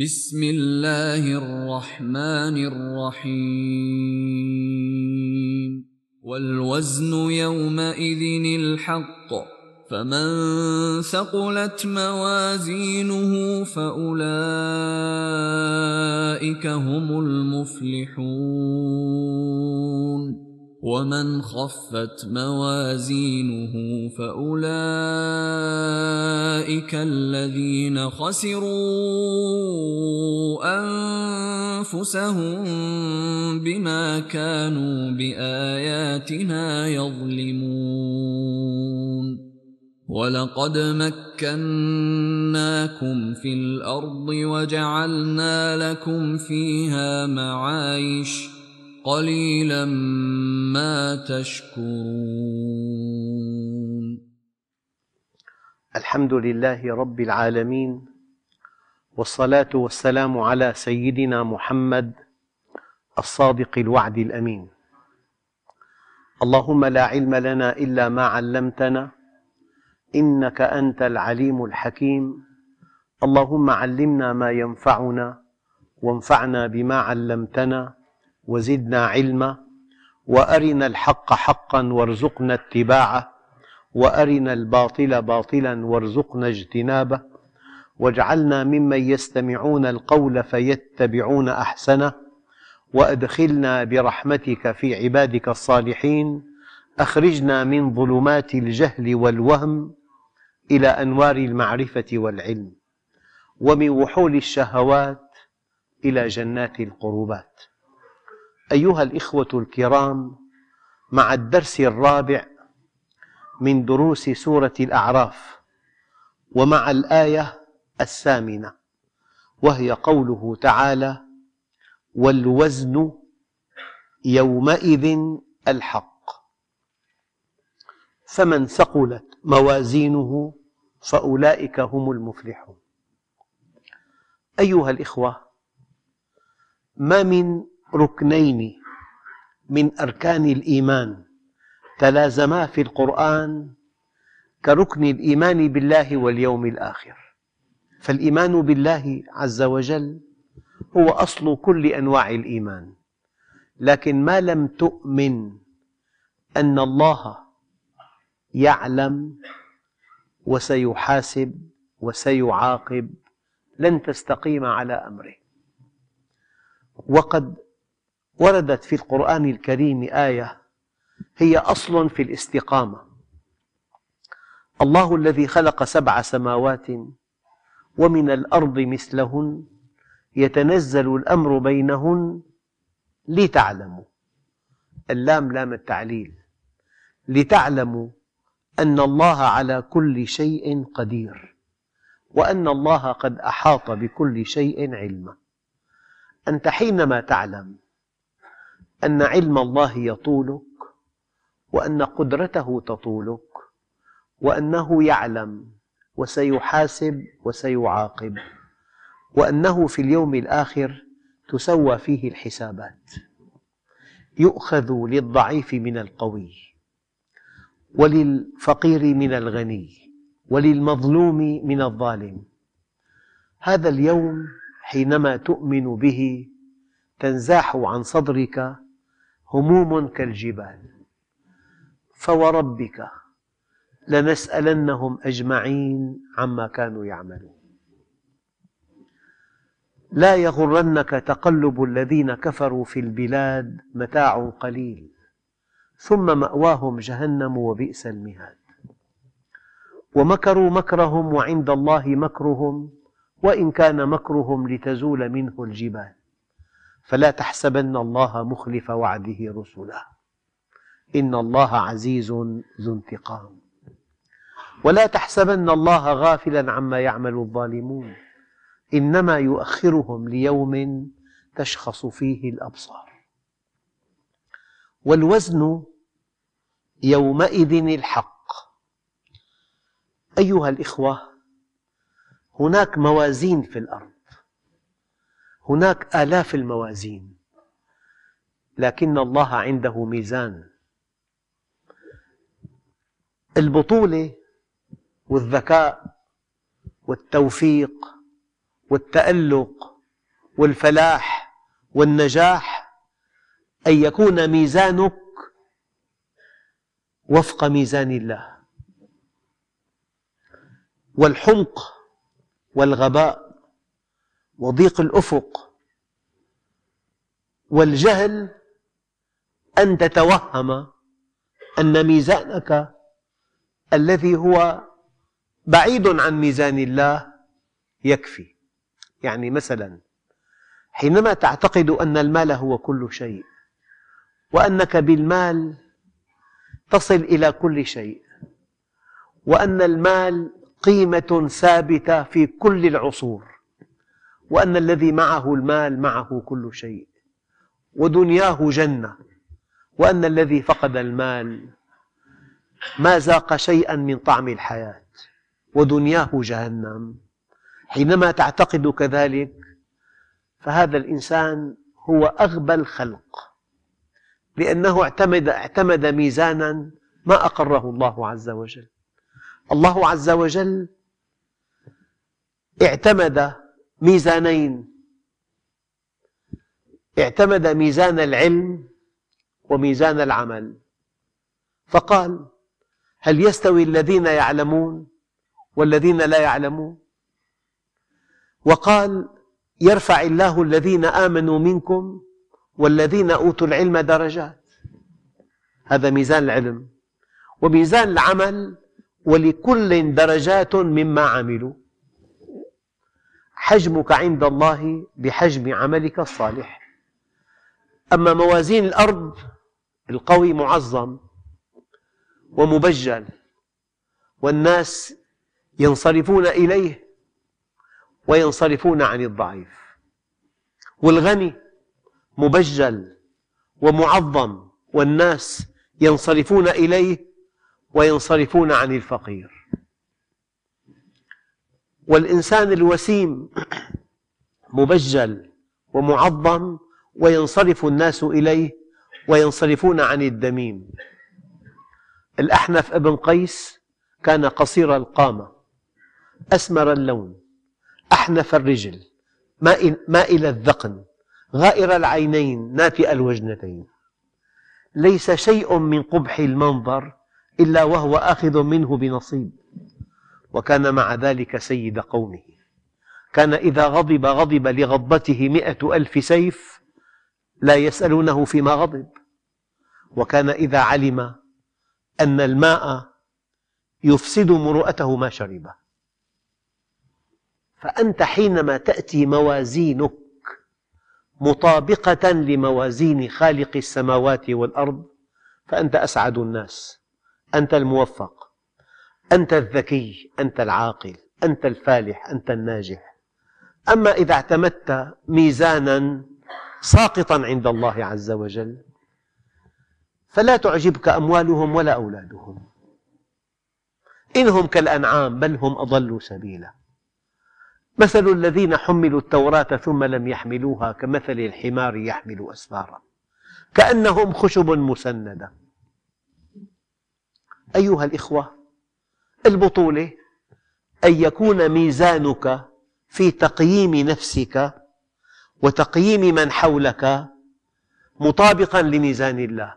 بسم الله الرحمن الرحيم. والوزن يومئذ الحق. فمن ثقلت موازينه فأولئك هم المفلحون. ومن خفت موازينه فاولئك الذين خسروا انفسهم بما كانوا باياتنا يظلمون ولقد مكناكم في الأرض وجعلنا لكم فيها معايش قليلا ما تشكرون. الحمد لله رب العالمين والصلاة والسلام على سيدنا محمد الصادق الوعد الأمين. اللهم لا علم لنا إلا ما علمتنا إنك أنت العليم الحكيم. اللهم علمنا ما ينفعنا وانفعنا بما علمتنا. وزدنا علما وأرنا الحق حقا وارزقنا اتباعه وأرنا الباطل باطلا وارزقنا اجتنابه واجعلنا ممن يستمعون القول فيتبعون أحسنه وأدخلنا برحمتك في عبادك الصالحين أخرجنا من ظلمات الجهل والوهم إلى أنوار المعرفة والعلم ومن وحول الشهوات إلى جنات القربات. أيها الإخوة الكرام مع الدرس الرابع من دروس سورة الأعراف ومع الآية الثامنة وهي قوله تعالى والوزن يومئذ الحق فمن ثقلت موازينه فأولئك هم المفلحون. أيها الإخوة ما من ركنين من أركان الإيمان. تلازما في القرآن كركن الإيمان بالله واليوم الآخر. فالإيمان بالله عز وجل هو أصل كل أنواع الإيمان. لكن ما لم تؤمن أن الله يعلم وسيحاسب وسيعاقب لن تستقيم على أمره. وقد وردت في القرآن الكريم آية هي أصل في الاستقامة. الله الذي خلق سبع سماوات ومن الأرض مثلهن يتنزل الأمر بينهن لتعلموا. اللام لام التعليل. لتعلموا أن الله على كل شيء قدير وأن الله قد أحاط بكل شيء علما. أنت حينما تعلم أن علم الله يطولك وأن قدرته تطولك وأنه يعلم وسيحاسب وسيعاقب وأنه في اليوم الآخر تسوى فيه الحسابات. يؤخذ للضعيف من القوي وللفقير من الغني وللمظلوم من الظالم. هذا اليوم حينما تؤمن به تنزاح عن صدرك هموم كالجبال. فوربك لنسألنهم أجمعين عما كانوا يعملون. لا يغرنك تقلب الذين كفروا في البلاد متاع قليل ثم مأواهم جهنم وبئس المهاد. ومكروا مكرهم وعند الله مكرهم وإن كان مكرهم لتزول منه الجبال. فلا تحسبن الله مخلف وعده رسله. إن الله عزيز ذو انتقام. ولا تحسبن الله غافلا عما يعمل الظالمون. إنما يؤخرهم ليوم تشخص فيه الأبصار. والوزن يومئذ الحق. أيها الإخوة هناك موازين في الأرض. هناك آلاف الموازين لكن الله عنده ميزان. البطولة والذكاء والتوفيق والتألق والفلاح والنجاح أن يكون ميزانك وفق ميزان الله. والحمق والغباء وضيق الأفق والجهل أن تتوهم أن ميزانك الذي هو بعيد عن ميزان الله يكفي. يعني مثلا حينما تعتقد أن المال هو كل شيء وأنك بالمال تصل إلى كل شيء وأن المال قيمة ثابتة في كل العصور وأن الذي معه المال معه كل شيء ودنياه جنة وأن الذي فقد المال ما ذاق شيئا من طعم الحياة ودنياه جهنم. حينما تعتقد كذلك فهذا الإنسان هو أغبى الخلق لأنه اعتمد, اعتمد ميزانا ما أقره الله عز وجل. الله عز وجل اعتمد ميزانين. اعتمد ميزان العلم وميزان العمل. فقال هل يستوي الذين يعلمون والذين لا يعلمون؟ وقال يرفع الله الذين آمنوا منكم والذين أوتوا العلم درجات. هذا ميزان العلم. وميزان العمل ولكل درجات مما عملوا. حجمك عند الله بحجم عملك الصالح. أما موازين الأرض القوي معظم ومبجل والناس ينصرفون إليه وينصرفون عن الضعيف. والغني مبجل ومعظم والناس ينصرفون إليه وينصرفون عن الفقير. والإنسان الوسيم مبجل ومعظم وينصرف الناس إليه وينصرفون عن الدميم. الأحنف ابن قيس كان قصير القامة أسمر اللون أحنف الرجل مائل الذقن غائر العينين ناتئ الوجنتين. ليس شيء من قبح المنظر إلا وهو آخذ منه بنصيب. وكان مع ذلك سيد قومه. كان إذا غضب غضب لغضبته مئة ألف سيف لا يسألونه فيما غضب. وكان إذا علم أن الماء يفسد مروءته ما شربه فأنت حينما تأتي موازينك مطابقة لموازين خالق السماوات والأرض فأنت أسعد الناس. أنت الموفق. أنت الذكي أنت العاقل أنت الفالح أنت الناجح. أما إذا اعتمدت ميزانا ساقطا عند الله عز وجل فلا تعجبك أموالهم ولا أولادهم. إنهم كالأنعام بل هم أضل سبيلا. مثل الذين حملوا التوراة ثم لم يحملوها كمثل الحمار يحمل أسفارا. كأنهم خشب مسندة. أيها الإخوة البطولة أن يكون ميزانك في تقييم نفسك وتقييم من حولك مطابقا لميزان الله.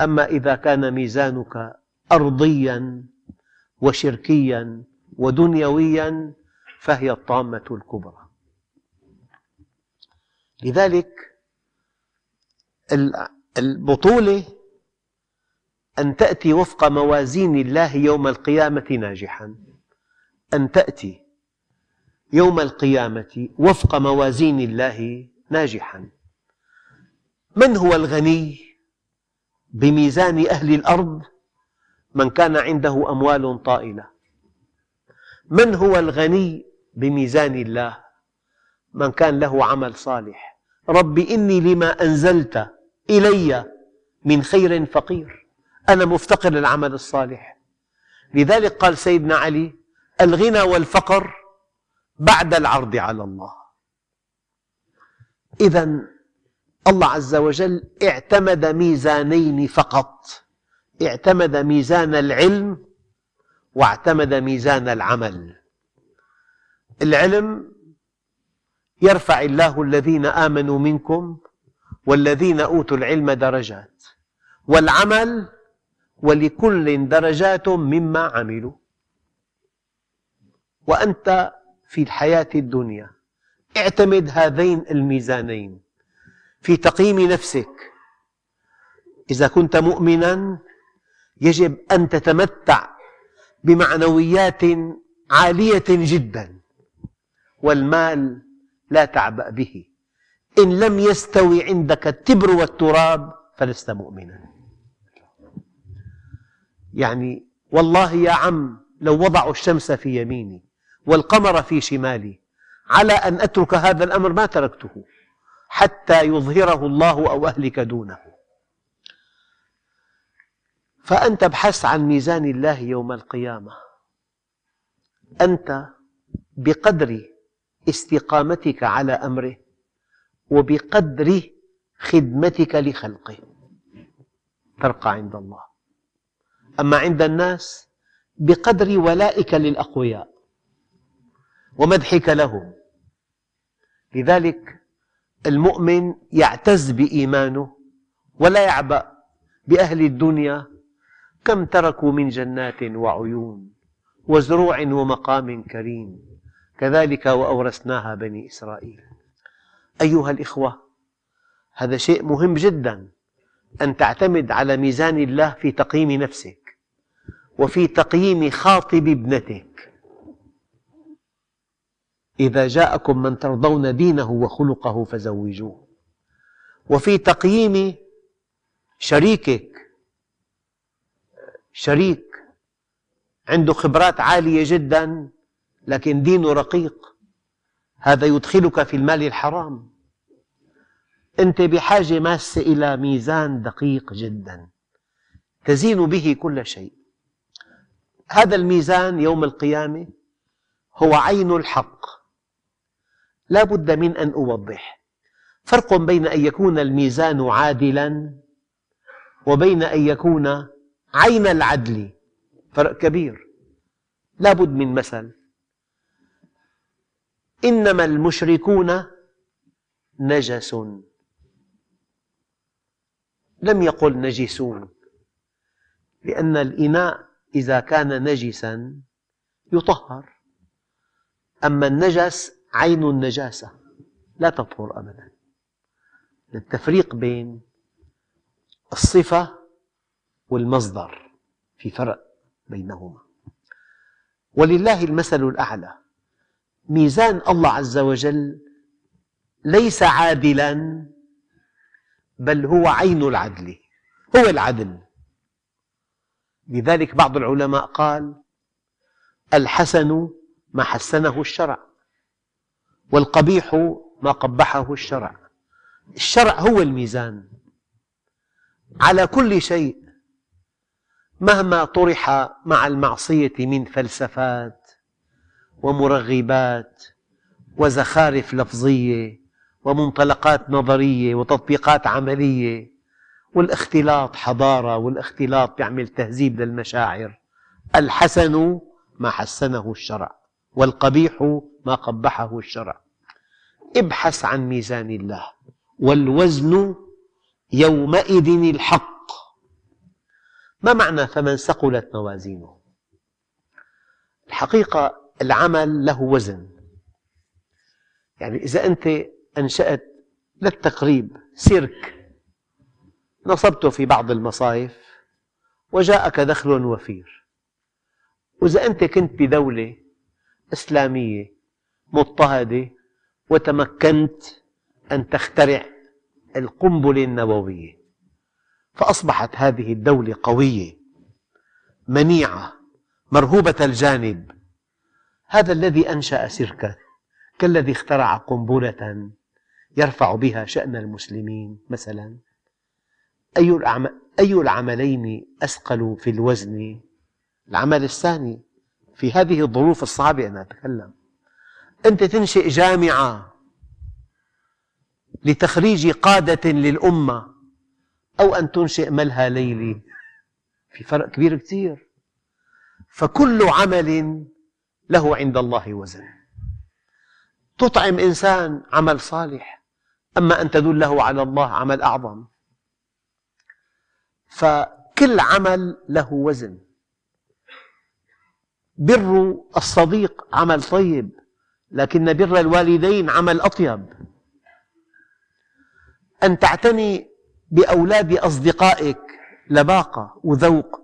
أما إذا كان ميزانك أرضيا وشركيا ودنيويا فهي الطامة الكبرى. لذلك البطولة أن تأتي وفق موازين الله يوم القيامة ناجحا. أن تأتي يوم القيامة وفق موازين الله ناجحا. من هو الغني بميزان أهل الأرض؟ من كان عنده أموال طائلة. من هو الغني بميزان الله؟ من كان له عمل صالح. رب إني لما أنزلت إلي من خير فقير. أنا مفتقر للعمل الصالح. لذلك قال سيدنا علي الغنى والفقر بعد العرض على الله. إذا الله عز وجل اعتمد ميزانين فقط. اعتمد ميزان العلم واعتمد ميزان العمل. العلم يرفع الله الذين آمنوا منكم والذين أوتوا العلم درجات. والعمل ولكل درجات مما عملوا. وأنت في الحياة الدنيا اعتمد هذين الميزانين في تقييم نفسك. إذا كنت مؤمنا يجب أن تتمتع بمعنويات عالية جدا والمال لا تعبأ به. إن لم يستوي عندك التبر والتراب فلست مؤمنا. يعني والله يا عم لو وضعوا الشمس في يميني والقمر في شمالي على أن أترك هذا الأمر ما تركته حتى يظهره الله أو أهلك دونه. فأنت ابحث عن ميزان الله يوم القيامة. أنت بقدر استقامتك على أمره وبقدر خدمتك لخلقه. ترقى عند الله. أما عند الناس بقدر ولائك للأقوياء ومدحك لهم. لذلك المؤمن يعتز بإيمانه ولا يعبأ بأهل الدنيا كم تركوا من جنات وعيون وزروع ومقام كريم. كذلك وأورثناها بني إسرائيل. أيها الإخوة هذا شيء مهم جدا أن تعتمد على ميزان الله في تقييم نفسك وفي تقييم خاطب ابنتك. إذا جاءكم من ترضون دينه وخلقه فزوجوه. وفي تقييم شريكك شريك عنده خبرات عالية جدا لكن دينه رقيق هذا يدخلك في المال الحرام. أنت بحاجة ماسة إلى ميزان دقيق جدا. تزين به كل شيء. هذا الميزان يوم القيامة هو عين الحق. لا بد من أن أوضح. فرق بين أن يكون الميزان عادلا وبين أن يكون عين العدل فرق كبير. لا بد من مثل. إنما المشركون نجس. لم يقل نجسون لأن الإناء إذا كان نجسا يطهر. أما النجس عين النجاسة لا تطهر أبدا. التفريق بين الصفة والمصدر في فرق بينهما. ولله المثل الأعلى. ميزان الله عز وجل ليس عادلا بل هو عين العدل هو العدل. لذلك بعض العلماء قال الحسن ما حسنه الشرع والقبيح ما قبحه الشرع. الشرع هو الميزان. على كل شيء مهما طرح مع المعصية من فلسفات ومرغبات وزخارف لفظية ومنطلقات نظرية وتطبيقات عملية والاختلاط حضارة والاختلاط يعمل تهذيب للمشاعر. الحسن ما حسنه الشرع والقبيح ما قبحه الشرع. ابحث عن ميزان الله والوزن يومئذ الحق. ما معنى فمن ثقلت موازينه؟ الحقيقة العمل له وزن. يعني إذا أنت أنشأت للتقريب سيرك نصبته في بعض المصايف وجاءك دخل وفير. وإذا أنت كنت بدولة إسلامية مضطهدة وتمكنت أن تخترع القنبلة النووية فأصبحت هذه الدولة قوية منيعة مرهوبة الجانب. هذا الذي أنشأ سيركا كالذي اخترع قنبلة يرفع بها شأن المسلمين مثلا. أي العملين أثقل في الوزن؟ العمل الثاني في هذه الظروف الصعبة أنا أتكلم. أنت تنشئ جامعة لتخريج قادة للأمة أو أن تنشئ ملهى ليلي. في فرق كبير كثير فكل عمل له عند الله وزن. تطعم إنسان عمل صالح. أما أن تدله على الله عمل أعظم. فكل عمل له وزن. بر الصديق عمل طيب لكن بر الوالدين عمل أطيب. أن تعتني بأولاد أصدقائك لباقة وذوق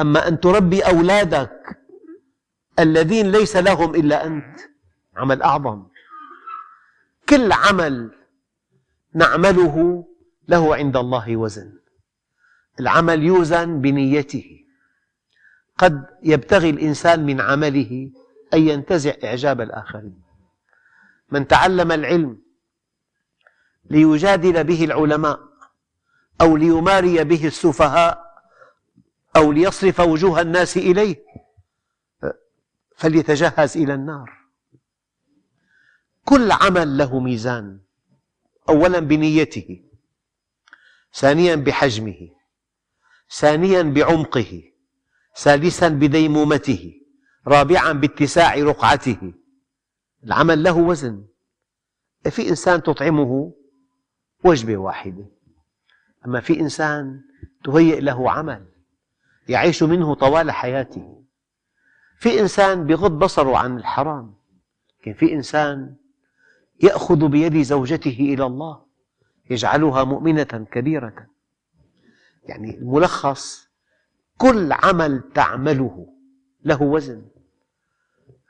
أما أن تربي أولادك الذين ليس لهم إلا أنت عمل أعظم. كل عمل نعمله له عند الله وزن. العمل يوزن بنيته. قد يبتغي الإنسان من عمله أن ينتزع إعجاب الآخرين. من تعلم العلم ليجادل به العلماء أو ليماري به السفهاء أو ليصرف وجوه الناس إليه فليتجهز إلى النار. كل عمل له ميزان أولا بنيته ثانيا بحجمه. ثانيا بعمقه ثالثا بديمومته رابعا باتساع رقعته. العمل له وزن. في إنسان تطعمه؟ وجبة واحدة. أما في إنسان تهيئ له عمل يعيش منه طوال حياته. في إنسان بغض بصره عن الحرام لكن في إنسان يأخذ بيد زوجته إلى الله يجعلها مؤمنة كبيرة. يعني الملخص كل عمل تعمله له وزن.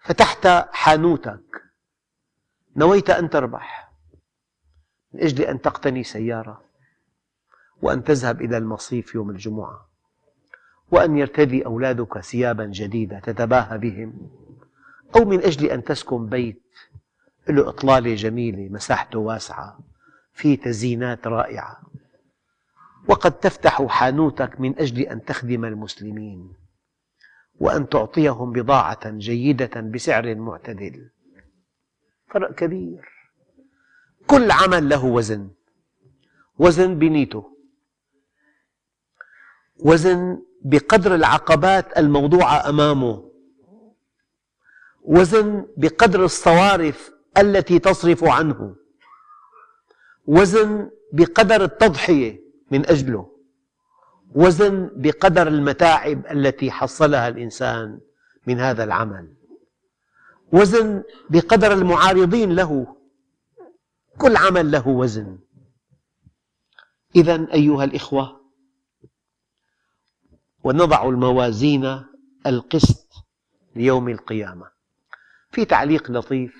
فتحت حانوتك. نويت أن تربح. من أجل أن تقتني سيارة. وأن تذهب إلى المصيف يوم الجمعة. وأن يرتدي أولادك ثيابا جديدة تتباهى بهم. أو من أجل أن تسكن بيت له إطلالة جميلة مساحته واسعة. فيه تزيينات رائعة. وقد تفتح حانوتك من أجل أن تخدم المسلمين وأن تعطيهم بضاعة جيدة بسعر معتدل. فرق كبير. كل عمل له وزن. وزن بنيته. وزن بقدر العقبات الموضوعة أمامه. وزن بقدر الصوارف التي تصرف عنه. وزن بقدر التضحية. من أجله. وزن بقدر المتاعب التي حصلها الإنسان من هذا العمل. وزن بقدر المعارضين له. كل عمل له وزن. إذا أيها الإخوة ونضع الموازين القسط ليوم القيامة. في تعليق لطيف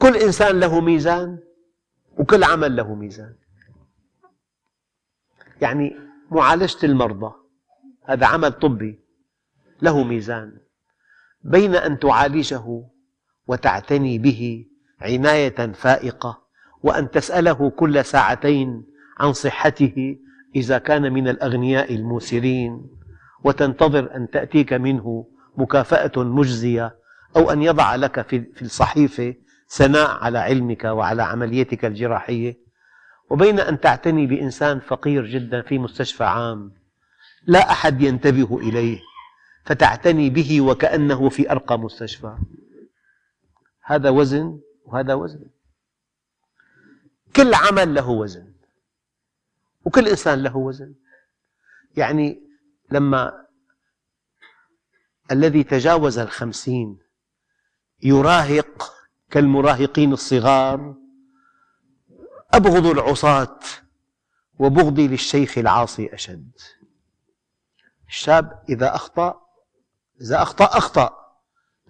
كل إنسان له ميزان وكل عمل له ميزان. يعني معالجة المرضى. هذا عمل طبي له ميزان. بين أن تعالجه وتعتني به عناية فائقة وأن تسأله كل ساعتين عن صحته إذا كان من الأغنياء الموسرين. وتنتظر أن تأتيك منه مكافأة مجزية أو أن يضع لك في الصحيفة ثناء على علمك وعلى عمليتك الجراحية. وبين أن تعتني بإنسان فقير جدا في مستشفى عام لا أحد ينتبه إليه فتعتني به وكأنه في أرقى مستشفى. هذا وزن وهذا وزن. كل عمل له وزن وكل إنسان له وزن. يعني لما الذي تجاوز الخمسين يراهق كالمراهقين الصغار أبغض العصاة وبغضي للشيخ العاصي أشد. الشاب إذا أخطأ إذا أخطأ أخطأ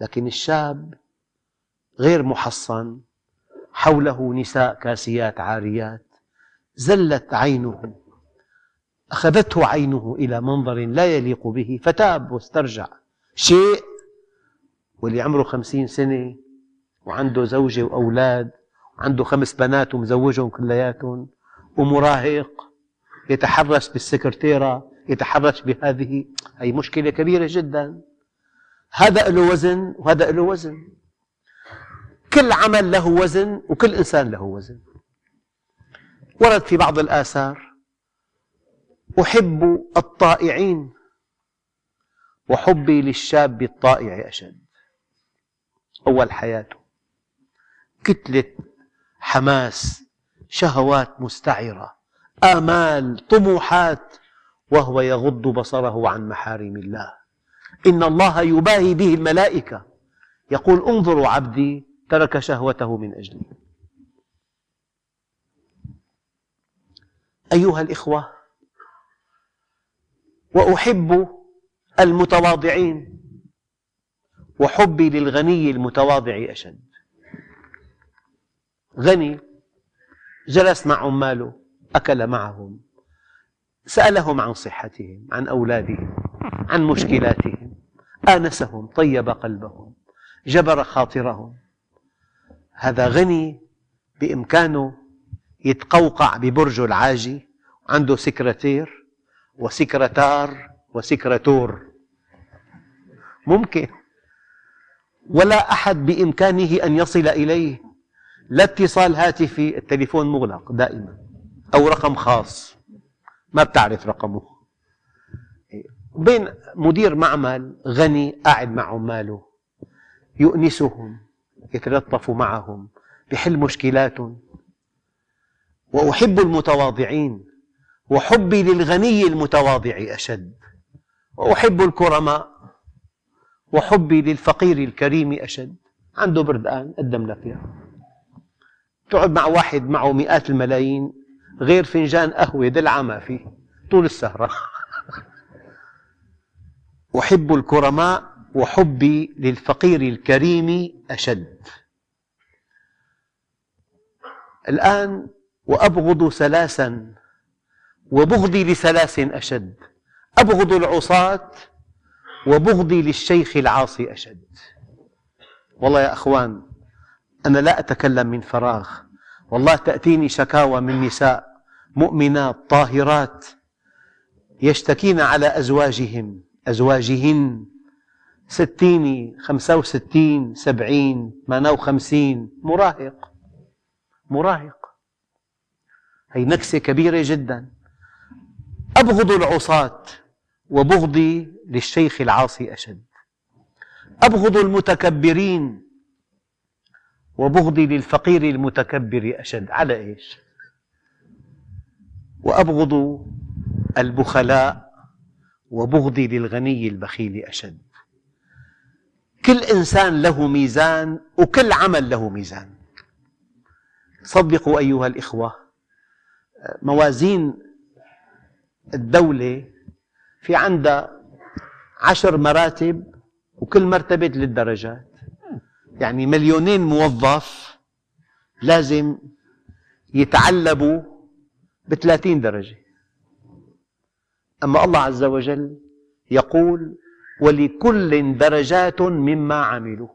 لكن الشاب غير محصن حوله نساء كاسيات عاريات زلت عينه أخذته عينه إلى منظر لا يليق به فتاب واسترجع. شيء واللي عمره خمسين سنة وعنده زوجة وأولاد وعنده خمس بنات ومزوجهم كلياتهم ومراهق يتحرش بالسكرتيرة يتحرش بهذه هي مشكلة كبيرة جدا. هذا له وزن وهذا له وزن. كل عمل له وزن وكل إنسان له وزن. ورد في بعض الآثار أحب الطائعين وحبي للشاب الطائع أشد. أول حياته. كتلة حماس شهوات مستعرة آمال طموحات وهو يغض بصره عن محارم الله. إن الله يباهي به الملائكة. يقول انظروا عبدي ترك شهوته من أجلي. أيها الإخوة وأحب المتواضعين وحبي للغني المتواضع أشد. غني جلس مع عماله أكل معهم سألهم عن صحتهم عن أولادهم عن مشكلاتهم آنسهم طيب قلبهم جبر خاطرهم. هذا غني بإمكانه يتقوقع ببرجه العاجي عنده سكرتير وسكرتار وسكرتور ممكن. ولا أحد بإمكانه أن يصل إليه. لا اتصال هاتفي التليفون مغلق دائما أو رقم خاص ما بتعرف رقمه. بين مدير معمل غني قاعد مع عماله يؤنسهم يتلطف معهم يحل مشكلاتهم. وأحب المتواضعين وحبي للغني المتواضع أشد. وأحب الكرماء وحبي للفقير الكريم أشد. عنده بردقان قدم لك إياه. تقعد مع واحد معه مئات الملايين غير فنجان قهوة دلعة ما فيه طول السهرة. أحب الكرماء وحبي للفقير الكريم أشد. الآن وأبغض ثلاثا وبغضي لثلاث أشد. أبغض العصاة وبغضي للشيخ العاصي أشد. والله يا أخوان أنا لا أتكلم من فراغ. والله تأتيني شكاوى من نساء مؤمنات طاهرات يشتكين على أزواجهم. أزواجهن ستين خمسة وستين سبعين ثمانية وخمسين. مراهق. مراهق. هي نكسة كبيرة جدا. أبغض العصاة وبغضي للشيخ العاصي أشد. أبغض المتكبرين وبغضي للفقير المتكبر أشد. على إيش؟ وأبغض البخلاء وبغضي للغني البخيل أشد. كل إنسان له ميزان وكل عمل له ميزان. صدقوا أيها الإخوة موازين الدولة في عندها عشر مراتب وكل مرتبة للدرجات. يعني مليونين موظف لازم يتعلبوا بثلاثين درجة. أما الله عز وجل يقول ولكل درجات مما عملوا.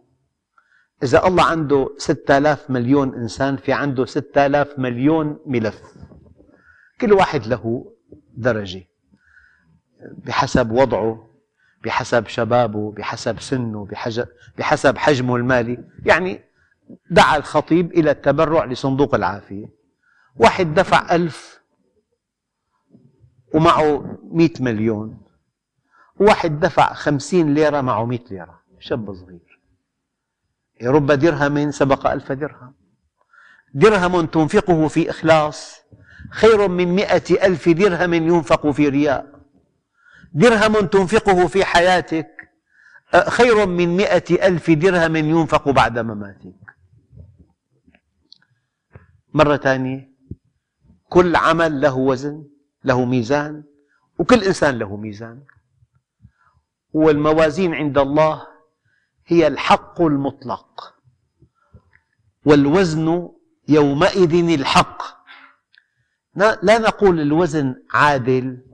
إذا الله عنده ستة آلاف مليون إنسان في عنده ستة آلاف مليون ملف. كل واحد له درجة. بحسب وضعه بحسب شبابه بحسب سنه بحسب حجمه المالي. يعني دعا الخطيب إلى التبرع لصندوق العافية. واحد دفع ألف ومعه مئة مليون. واحد دفع خمسين ليرة معه مئة ليرة. شاب صغير. رب درهم سبق ألف درهم. درهم تنفقه في إخلاص. خير من مئة ألف درهم ينفق في رياء. درهم تنفقه في حياتك خير من مئة ألف درهم ينفق بعد مماتك. مرة ثانية كل عمل له وزن له ميزان وكل إنسان له ميزان. والموازين عند الله هي الحق المطلق والوزن يومئذ الحق. لا نقول الوزن عادل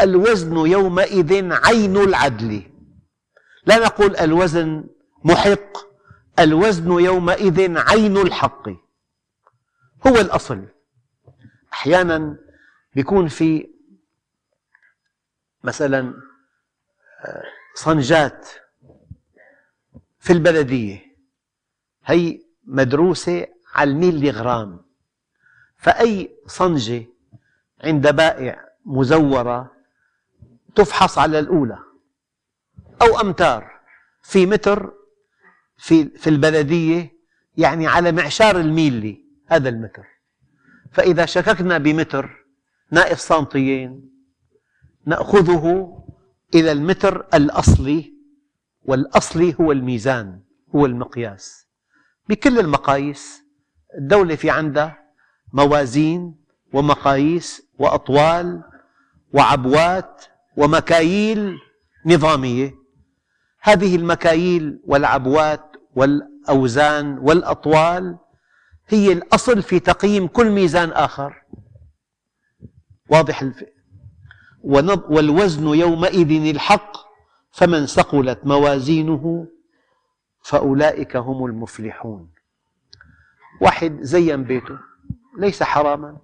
الوزن يومئذ عين العدل. لا نقول الوزن محق الوزن يومئذ عين الحق. هو الأصل. أحيانا يكون في مثلا آه، صنجات في البلدية. هي مدروسة على الميلي غرام فأي صنجة عند بائع مزورة تفحص على الأولى أو أمتار في متر في, في البلدية يعني على معشار الميلي هذا المتر. فإذا شككنا بمتر ناقص سنتيين نأخذه إلى المتر الأصلي والأصلي هو الميزان هو المقياس. بكل المقاييس الدولة في عندها موازين ومقاييس وأطوال وعبوات ومكاييل نظامية. هذه المكاييل والعبوات والأوزان والأطوال هي الأصل في تقييم كل ميزان آخر. واضح. والوزن يومئذ الحق فمن ثقلت موازينه فأولئك هم المفلحون. واحد زين بيته ليس حراما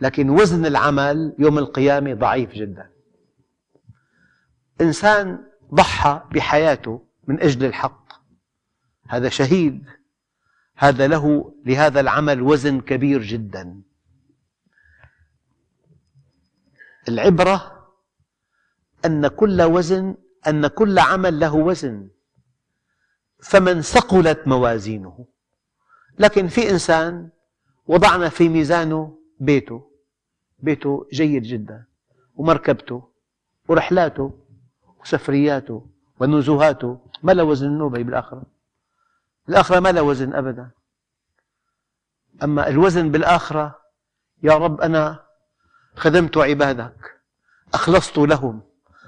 لكن وزن العمل يوم القيامة ضعيف جدا. إنسان ضحى بحياته من أجل الحق. هذا شهيد. هذا له لهذا العمل وزن كبير جدا. العبرة أن كل وزن أن كل عمل له وزن. فمن ثقلت موازينه. لكن في إنسان وضعنا في ميزانه بيته. بيته جيد جدا. ومركبته. ورحلاته. وسفرياته ونزوهاته ما له وزن النوبي بالآخرة. الآخرة ما له وزن أبدا. أما الوزن بالآخرة يا رب أنا خدمت عبادك. أخلصت لهم.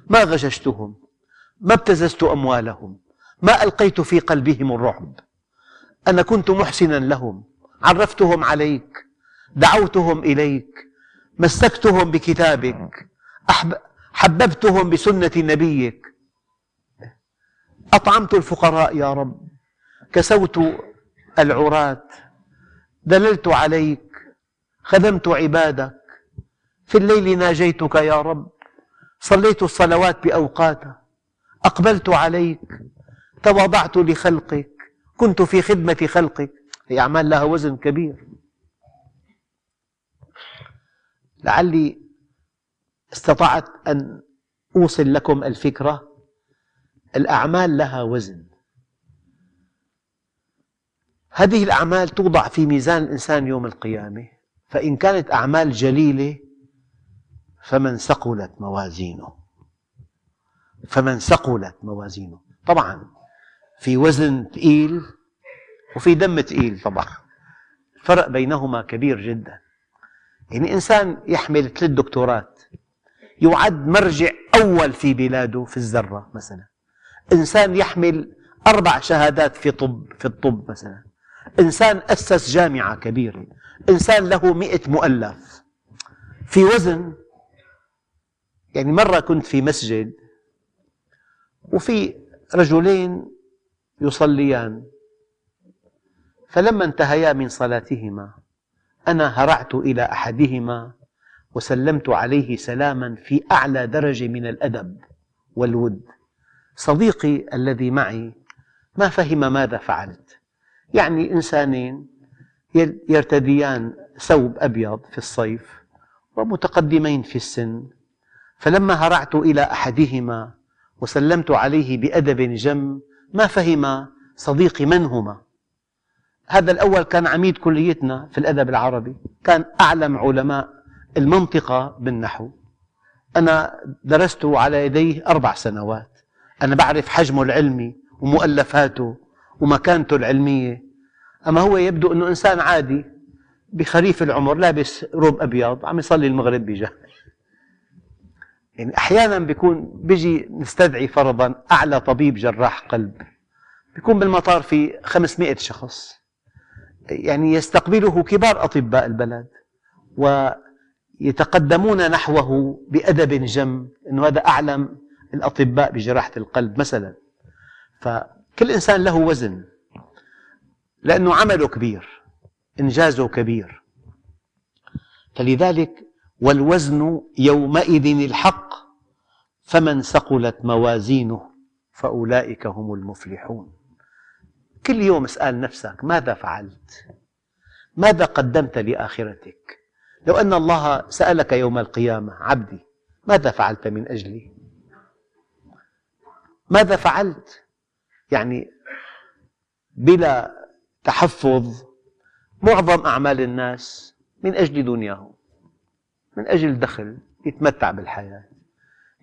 ما غششتهم. ما ابتززت أموالهم. ما ألقيت في قلبهم الرعب. أنا كنت محسنا لهم. عرفتهم عليك. دعوتهم إليك. مسكتهم بكتابك. حببتهم بسنة نبيك. أطعمت الفقراء يا رب. كسوت العراة. دللت عليك. خدمت عبادك. في الليل ناجيتك يا رب. صليت الصلوات بأوقاتها. أقبلت عليك. تواضعت لخلقك. كنت في خدمة خلقك. هي أعمال لها وزن كبير. لعلي استطعت أن أوصل لكم الفكرة؟ الأعمال لها وزن. هذه الأعمال توضع في ميزان الإنسان يوم القيامة. فإن كانت أعمال جليلة فمن ثقلت موازينه. فمن ثقلت موازينه. طبعا في وزن ثقيل وفي دم ثقيل طبعا. الفرق بينهما كبير جدا. يعني إنسان يحمل ثلاث دكتورات. يعد مرجع أول في بلاده في الذرة مثلا. إنسان يحمل أربع شهادات في طب في الطب مثلا. إنسان أسس جامعة كبيرة. إنسان له مئة مؤلف. في وزن يعني مرة كنت في مسجد وفي رجلين يصليان. فلما انتهيا من صلاتهما أنا هرعت إلى أحدهما. وسلمت عليه سلاما في أعلى درجة من الأدب والود. صديقي الذي معي ما فهم ماذا فعلت. يعني إنسانين يرتديان ثوب أبيض في الصيف ومتقدمين في السن. فلما هرعت إلى أحدهما وسلمت عليه بأدب جم ما فهم صديقي من هما. هذا الأول كان عميد كليتنا في الأدب العربي كان أعلم علماء المنطقة بالنحو. أنا درست على يديه أربع سنوات. أنا بعرف حجمه العلمي ومؤلفاته ومكانته العلمية. أما هو يبدو أنه إنسان عادي بخريف العمر لابس روب أبيض عم يصلي المغرب بجهل. يعني أحيانا بيكون بيجي نستدعي فرضا أعلى طبيب جراح قلب. بيكون بالمطار في 500 شخص. يعني يستقبله كبار أطباء البلد. ويتقدمون نحوه بأدب جم أنه هذا أعلم الأطباء بجراحة القلب مثلا فكل إنسان له وزن لأنه عمله كبير إنجازه كبير فلذلك والوزن يومئذ الحق فمن ثقلت موازينه فأولئك هم المفلحون كل يوم اسأل نفسك ماذا فعلت؟ ماذا قدمت لآخرتك؟ لو أن الله سألك يوم القيامة عبدي ماذا فعلت من أجلي؟ ماذا فعلت؟ يعني بلا تحفظ معظم أعمال الناس من أجل دنياهم من أجل دخل يتمتع بالحياة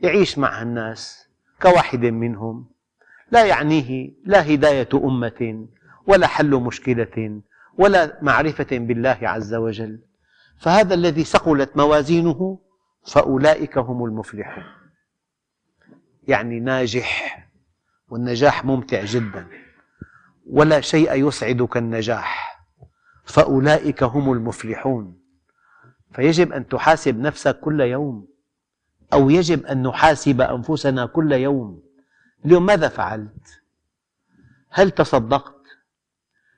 يعيش مع الناس كواحد منهم لا يعنيه لا هداية أمة ولا حل مشكلة ولا معرفة بالله عز وجل فهذا الذي ثقلت موازينه فأولئك هم المفلحون يعني ناجح والنجاح ممتع جدا ولا شيء يسعد كالنجاح فأولئك هم المفلحون فيجب أن تحاسب نفسك كل يوم أو يجب أن نحاسب أنفسنا كل يوم اليوم ماذا فعلت؟ هل تصدقت؟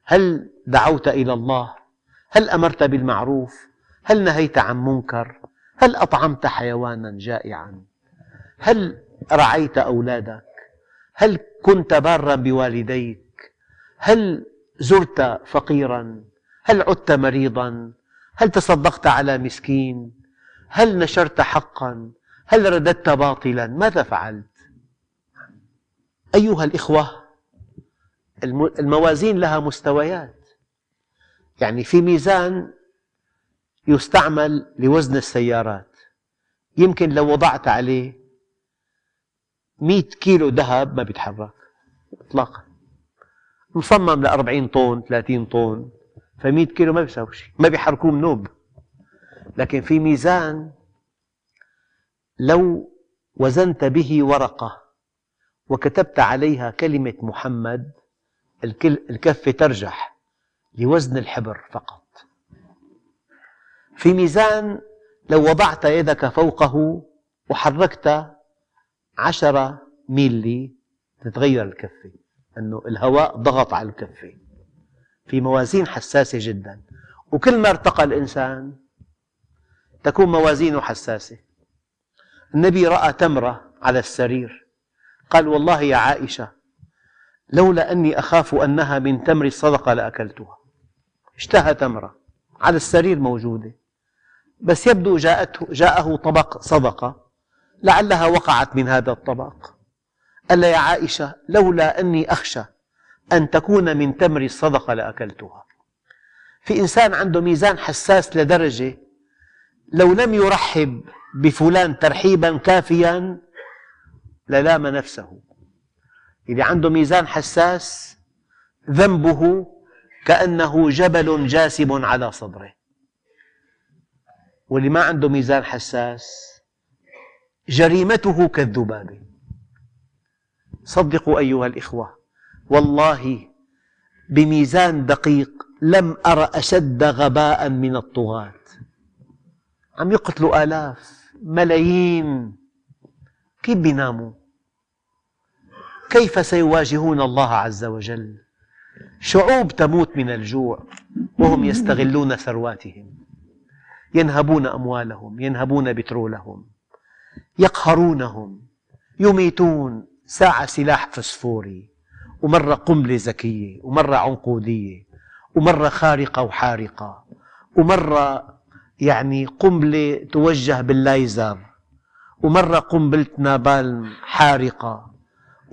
هل دعوت إلى الله؟ هل أمرت بالمعروف؟ هل نهيت عن منكر؟ هل أطعمت حيوانا جائعا؟ هل رعيت أولادك؟ هل كنت بارا بوالديك؟ هل زرت فقيرا؟ هل عدت مريضا؟ هل تصدقت على مسكين؟ هل نشرت حقا؟ هل رددت باطلا؟ ماذا فعلت؟ أيها الإخوة الموازين لها مستويات يعني في ميزان يستعمل لوزن السيارات. يمكن لو وضعت عليه مئة كيلو ذهب ما بيتحرك إطلاقا. مصمم لأربعين طن ثلاثين طن فمئة كيلو ما بيساوي شيء ما بيحركوه منوب لكن في ميزان لو وزنت به ورقة وكتبت عليها كلمة محمد الكفة ترجح لوزن الحبر فقط. في ميزان لو وضعت يدك فوقه وحركت عشرة ميلي تتغير الكفة أنه الهواء ضغط على الكفة في موازين حساسة جدا. وكل ما ارتقى الإنسان تكون موازينه حساسة. النبي رأى تمرة على السرير قال والله يا عائشة لولا أني أخاف أنها من تمر الصدقة لأكلتها. اشتهى تمرة على السرير موجودة. بس يبدو جاءته جاءه طبق صدقة لعلها وقعت من هذا الطبق. قال يا عائشة لولا أني أخشى أن تكون من تمر الصدقة لأكلتها. في إنسان عنده ميزان حساس لدرجة لو لم يرحب بفلان ترحيبا كافيا للام نفسه. اللي عنده ميزان حساس ذنبه كأنه جبل جاسم على صدره. واللي ما عنده ميزان حساس. جريمته كالذباب. صدقوا أيها الإخوة والله بميزان دقيق لم أر أشد غباء من الطغاة. عم يقتلوا آلاف ملايين. كيف بيناموا؟ كيف سيواجهون الله عز وجل؟ شعوب تموت من الجوع وهم يستغلون ثرواتهم. ينهبون أموالهم ينهبون بترولهم يقهرونهم يميتون ساعة سلاح فسفوري ومرة قنبلة ذكية ومرة عنقودية ومرة خارقة وحارقة ومرة يعني قنبلة توجه باللايزر ومرة قنبلة نابالم حارقة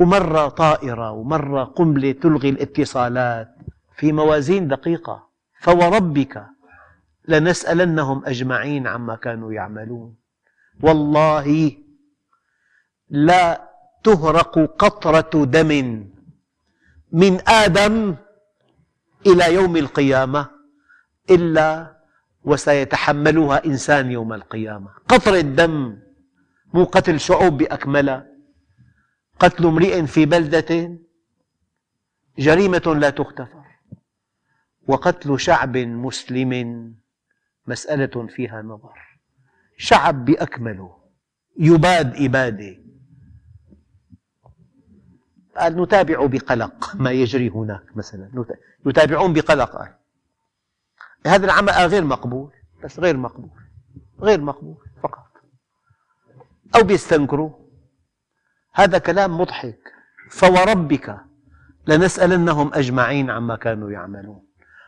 ومرة طائرة ومرة قنبلة تلغي الاتصالات في موازين دقيقة. فوربك لنسألنهم أجمعين عما كانوا يعملون. والله لا تهرق قطرة دم من آدم إلى يوم القيامة إلا وسيتحملها إنسان يوم القيامة. قطرة دم مو قتل شعوب بأكملها. قتل امرئ في بلدة جريمة لا تغتفر. وقتل شعب مسلم مسألة فيها نظر. شعب بأكمله يباد إبادة. قال نتابع بقلق ما يجري هناك مثلا. يتابعون بقلق. قال هذا العمل غير مقبول بس غير مقبول غير مقبول فقط. أو بيستنكروا. هذا كلام مضحك. فوربك لنسألنهم أجمعين عما كانوا يعملون.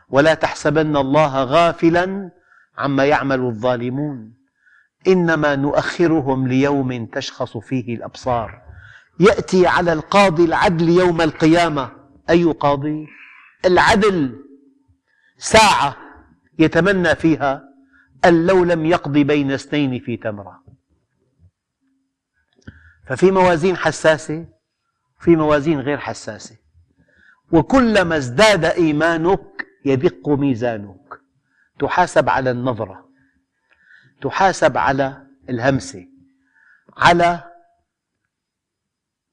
ولا تحسبن الله غافلا عما يعمل الظالمون. إنما نؤخرهم ليوم تشخص فيه الأبصار. يأتي على القاضي العدل يوم القيامة. أي قاضي؟ العدل. ساعة يتمنى فيها أن لو لم يقضي بين اثنين في تمرة. ففي موازين حساسة في موازين غير حساسة. وكلما ازداد إيمانك يدق ميزانك. تحاسب على النظرة تحاسب على الهمسة على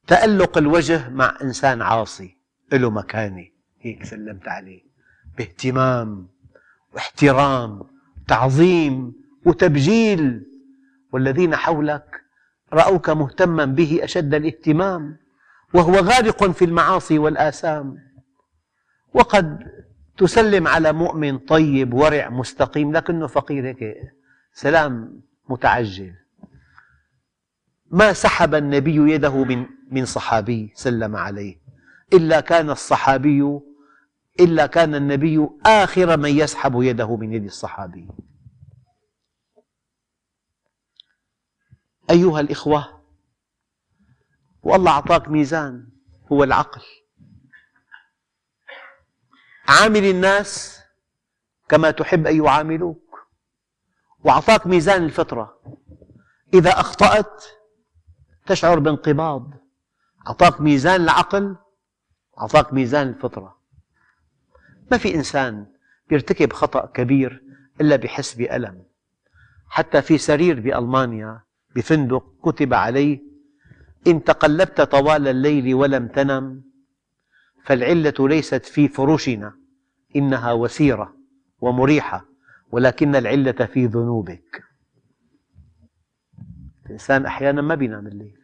تألق الوجه مع إنسان عاصي له مكانة هيك سلمت عليه باهتمام واحترام تعظيم وتبجيل. والذين حولك رأوك مهتما به أشد الاهتمام وهو غارق في المعاصي والآثام. وقد تسلم على مؤمن طيب ورع مستقيم لكنه فقير هيك. سلام متعجل. ما سحب النبي يده من من صحابي سلم عليه. إلا كان الصحابي إلا كان النبي آخر من يسحب يده من يد الصحابي. أيها الإخوة والله أعطاك ميزان هو العقل. عامل الناس كما تحب أن يعاملوك وأعطاك ميزان الفطرة. إذا أخطأت تشعر بانقباض. أعطاك ميزان العقل أعطاك ميزان الفطرة. ما في إنسان يرتكب خطأ كبير إلا بحس بألم. حتى في سرير بألمانيا بفندق كتب عليه إن تقلبت طوال الليل ولم تنم فالعلة ليست في فرشنا إنها وسيرة ومريحة ولكن العلة في ذنوبك. الإنسان أحيانا ما بينام الليل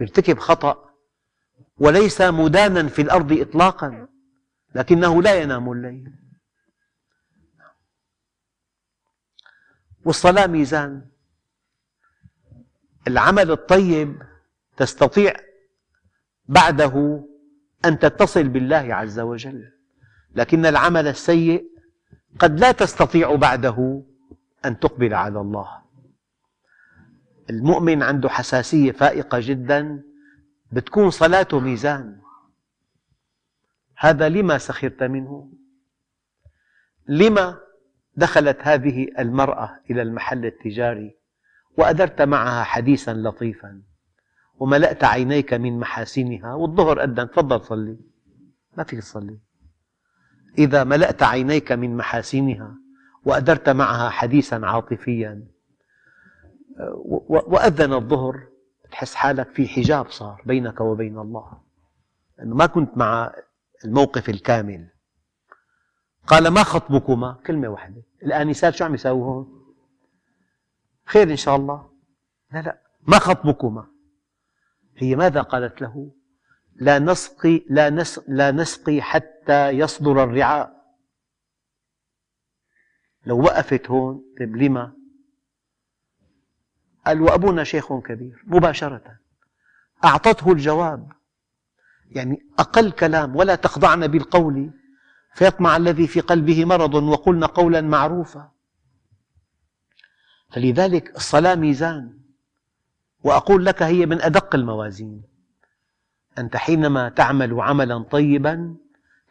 يرتكب خطأ وليس مدانا في الأرض إطلاقا لكنه لا ينام الليل. والصلاة ميزان. العمل الطيب تستطيع بعده أن تتصل بالله عز وجل. لكن العمل السيء قد لا تستطيع بعده أن تقبل على الله. المؤمن عنده حساسية فائقة جدا بتكون صلاته ميزان. هذا لما سخرت منه؟ لما دخلت هذه المرأة إلى المحل التجاري وأدرت معها حديثا لطيفا؟ وملأت عينيك من محاسنها والظهر أذن تفضل صلي. ما فيك تصلي. إذا ملأت عينيك من محاسنها وأدرت معها حديثا عاطفيا وأذن الظهر تحس حالك في حجاب صار بينك وبين الله. لأنه ما كنت مع الموقف الكامل. قال ما خطبكما؟ كلمة واحدة. الآنسات شو عم يساووا هون؟ خير إن شاء الله. لا لا. ما خطبكما؟ هي ماذا قالت له؟ لا نسقي لا, نس لا نسقي حتى يصدر الرعاء. لو وقفت هون طيب لما؟ قال وأبونا شيخ كبير مباشرة. أعطته الجواب. يعني أقل كلام ولا تخضعن بالقول. فيطمع الذي في قلبه مرض وقلن قولا معروفا. فلذلك الصلاة ميزان. وأقول لك هي من أدق الموازين. أنت حينما تعمل عملا طيبا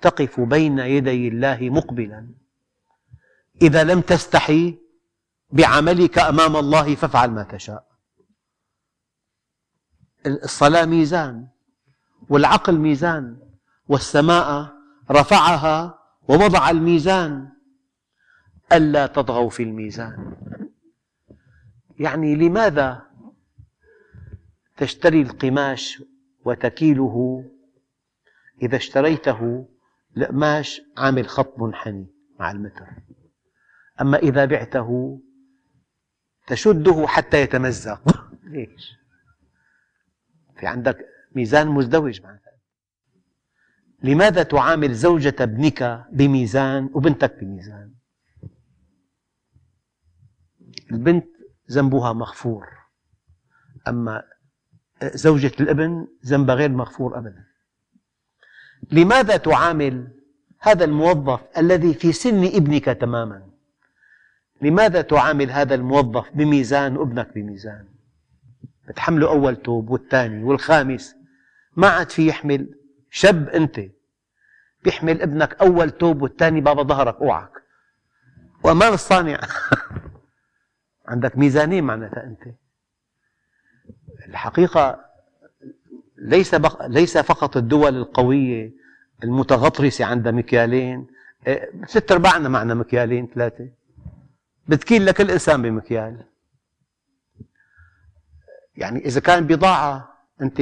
تقف بين يدي الله مقبلا. إذا لم تستحي بعملك أمام الله فافعل ما تشاء. الصلاة ميزان والعقل ميزان والسماء رفعها ووضع الميزان. ألا تطغوا في الميزان. يعني لماذا تشتري القماش وتكيله. إذا اشتريته القماش عامل خط منحني مع المتر. أما إذا بعته تشده حتى يتمزق. ليش؟ في عندك ميزان مزدوج معناتها. لماذا تعامل زوجة ابنك بميزان وبنتك بميزان؟ البنت ذنبها مغفور. أما زوجة الابن ذنبها غير مغفور أبدا. لماذا تعامل هذا الموظف الذي في سن ابنك تماما؟ لماذا تعامل هذا الموظف بميزان وابنك بميزان؟ بتحمله أول توب والثاني والخامس. ما عاد في يحمل؟ شب أنت. بيحمل ابنك أول توب والثاني بابا ظهرك أوعك. وأمام الصانع؟ عندك ميزانين معناتها أنت. الحقيقة ليس ليس فقط الدول القوية المتغطرسة عندها مكيالين إيه، ست أرباعنا معنا مكيالين ثلاثة. بتكيل لكل إنسان بمكيال. يعني إذا كان بضاعة أنت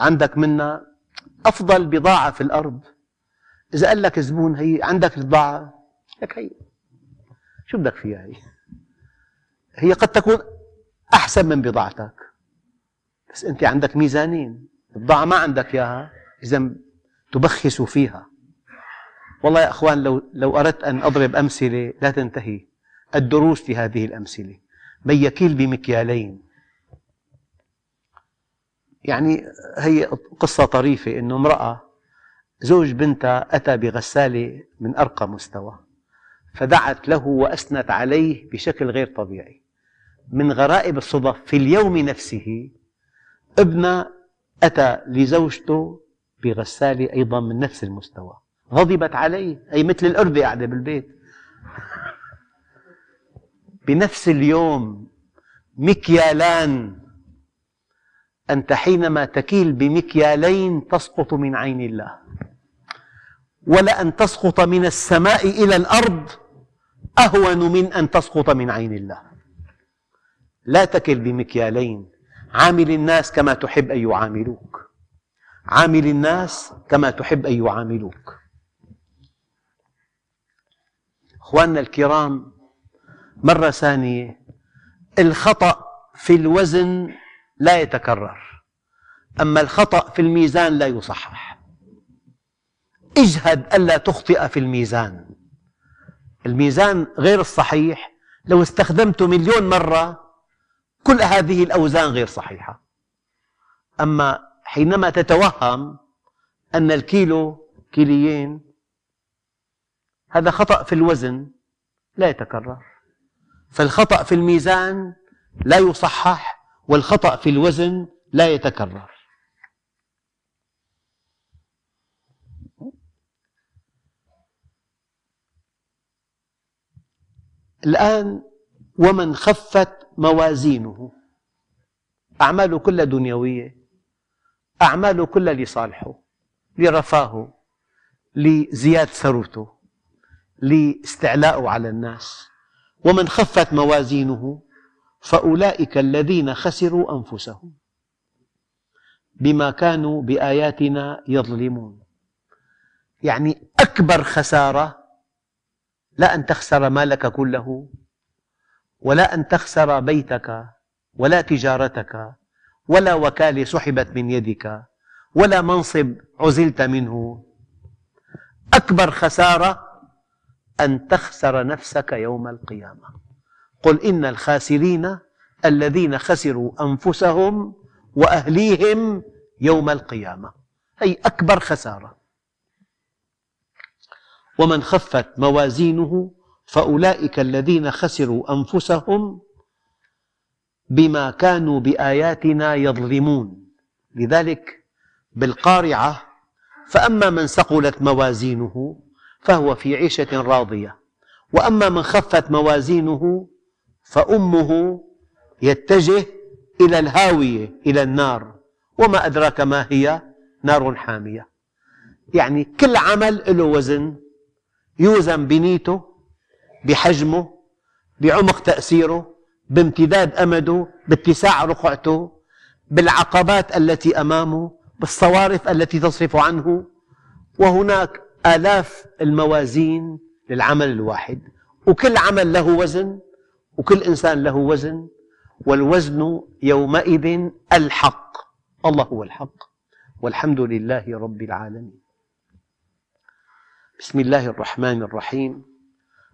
عندك منها أفضل بضاعة في الأرض. إذا قال لك زبون هي عندك البضاعة لك هي. شو بدك فيها هي؟ هي قد تكون أحسن من بضاعتك. بس أنت عندك ميزانين. البضاعة ما عندك إياها إذا تبخس فيها. والله يا أخوان لو, لو أردت أن أضرب أمثلة لا تنتهي. الدروس في هذه الأمثلة. من يكيل بمكيالين. يعني هي قصة طريفة أنه امرأة زوج بنتها أتى بغسالة من أرقى مستوى. فدعت له وأثنت عليه بشكل غير طبيعي. من غرائب الصدف في اليوم نفسه ابنها أتى لزوجته بغسالة أيضا من نفس المستوى. غضبت عليه أي مثل الأردة قاعدة بالبيت. بنفس اليوم مكيالان. أنت حينما تكيل بمكيالين تسقط من عين الله. ولأن تسقط من السماء إلى الأرض أهون من أن تسقط من عين الله. لا تكل بمكيالين. عامل الناس كما تحب أن يعاملوك. عامل الناس كما تحب أن يعاملوك. أخواننا الكرام مرة ثانية الخطأ في الوزن لا يتكرر أما الخطأ في الميزان لا يصحح. اجهد ألا تخطئ في الميزان. الميزان غير الصحيح. لو استخدمته مليون مرة كل هذه الأوزان غير صحيحة. أما حينما تتوهم أن الكيلو كيليين هذا خطأ في الوزن لا يتكرر. فالخطأ في الميزان لا يصحح والخطأ في الوزن لا يتكرر. الآن ومن خفت موازينه. أعماله كلها دنيوية. أعماله كلها لصالحه لرفاهه لزيادة ثروته لاستعلاءه على الناس. ومن خفت موازينه فأولئك الذين خسروا أنفسهم بما كانوا بآياتنا يظلمون. يعني أكبر خسارة لا أن تخسر مالك كله ولا أن تخسر بيتك ولا تجارتك ولا وكالة سحبت من يدك ولا منصب عزلت منه. أكبر خسارة أن تخسر نفسك يوم القيامة. قل إن الخاسرين الذين خسروا أنفسهم وأهليهم يوم القيامة. هي أكبر خسارة. ومن خفت موازينه فأولئك الذين خسروا أنفسهم بما كانوا بآياتنا يظلمون. لذلك بالقارعة فأما من ثقلت موازينه فهو في عيشة راضية وأما من خفت موازينه فأمه يتجه إلى الهاوية إلى النار وما أدراك ما هي؟ نار حامية. يعني كل عمل له وزن يوزن بنيته بحجمه بعمق تأثيره بامتداد أمده باتساع رقعته بالعقبات التي أمامه بالصوارف التي تصرف عنه. وهناك آلاف الموازين للعمل الواحد. وكل عمل له وزن وكل إنسان له وزن. والوزن يومئذ الحق. الله هو الحق. والحمد لله رب العالمين. بسم الله الرحمن الرحيم.